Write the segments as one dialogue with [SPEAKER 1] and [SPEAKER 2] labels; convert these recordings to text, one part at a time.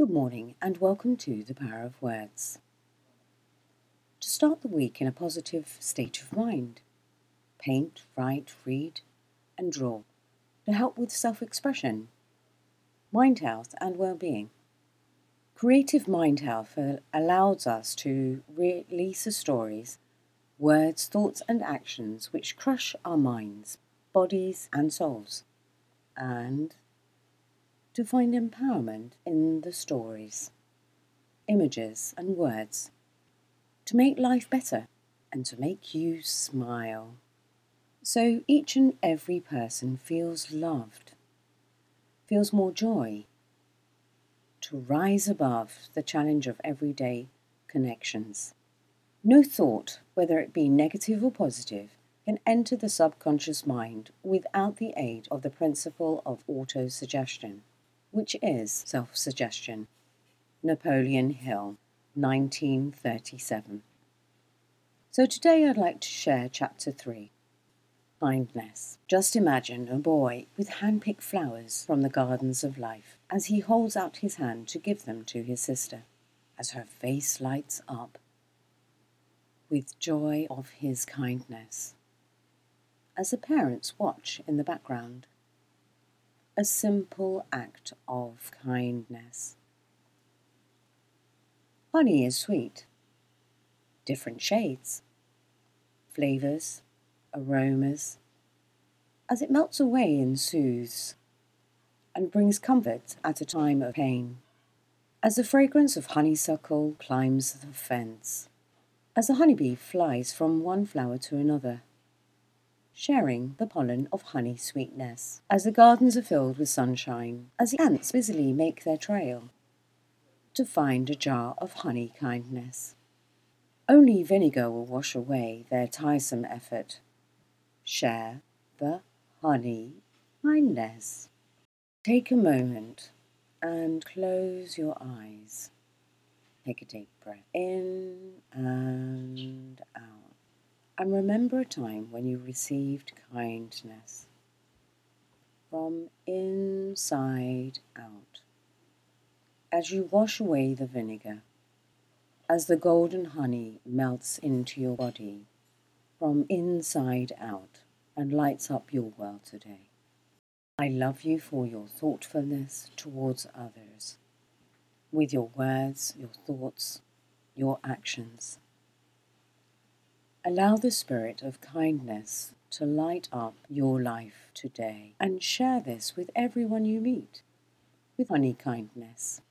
[SPEAKER 1] Good morning and welcome to The Power of Words. To start the week in a positive state of mind, paint, write, read, and draw to help with self expression, mind health, and well being. Creative mind health allows us to release the stories, words, thoughts, and actions which crush our minds, bodies, and souls, and to find empowerment in the stories, images, and words to make life better and to make you smile. So each and every person feels loved, feels more joy, to rise above the challenge of everyday connections. No thought, whether it be negative or positive, can enter the subconscious mind without the aid of the principle of autosuggestion which is self suggestion. Napoleon Hill, 1937. So today I'd like to share chapter 3 Kindness. Just imagine a boy with hand picked flowers from the gardens of life as he holds out his hand to give them to his sister, as her face lights up with joy of his kindness. As the parents watch in the background, a simple act of kindness. Honey is sweet, different shades, flavours, aromas, as it melts away and soothes, and brings comfort at a time of pain. As the fragrance of honeysuckle climbs the fence, as the honeybee flies from one flower to another, sharing the pollen of honey sweetness. As the gardens are filled with sunshine, as the ants busily make their trail, to find a jar of honey kindness. Only vinegar will wash away their tiresome effort. Share the honey kindness. Take a moment and close your eyes. Take a deep breath in and out and remember a time when you received kindness from inside out. As you wash away the vinegar, as the golden honey melts into your body from inside out and lights up your world today. I love you for your thoughtfulness towards others, with your words, your thoughts, your actions. Allow the spirit of kindness to light up your life today and share this with everyone you meet with honey kindness.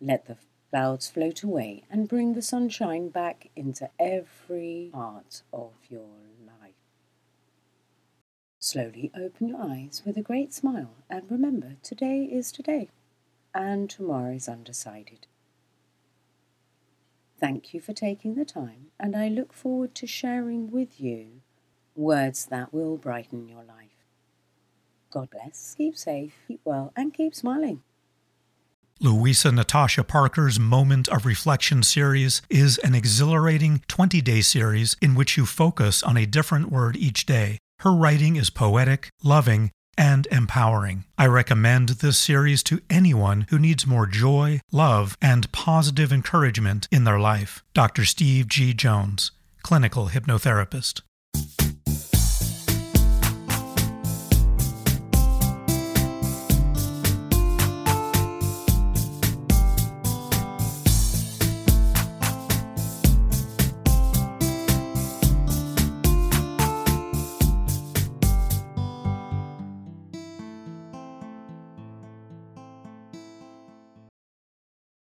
[SPEAKER 1] Let the clouds float away and bring the sunshine back into every part of your life. Slowly open your eyes with a great smile and remember today is today and tomorrow is undecided. Thank you for taking the time, and I look forward to sharing with you words that will brighten your life. God bless, keep safe, keep well, and keep smiling.
[SPEAKER 2] Louisa Natasha Parker's Moment of Reflection series is an exhilarating 20 day series in which you focus on a different word each day. Her writing is poetic, loving, and empowering. I recommend this series to anyone who needs more joy, love, and positive encouragement in their life. Dr. Steve G. Jones, clinical hypnotherapist.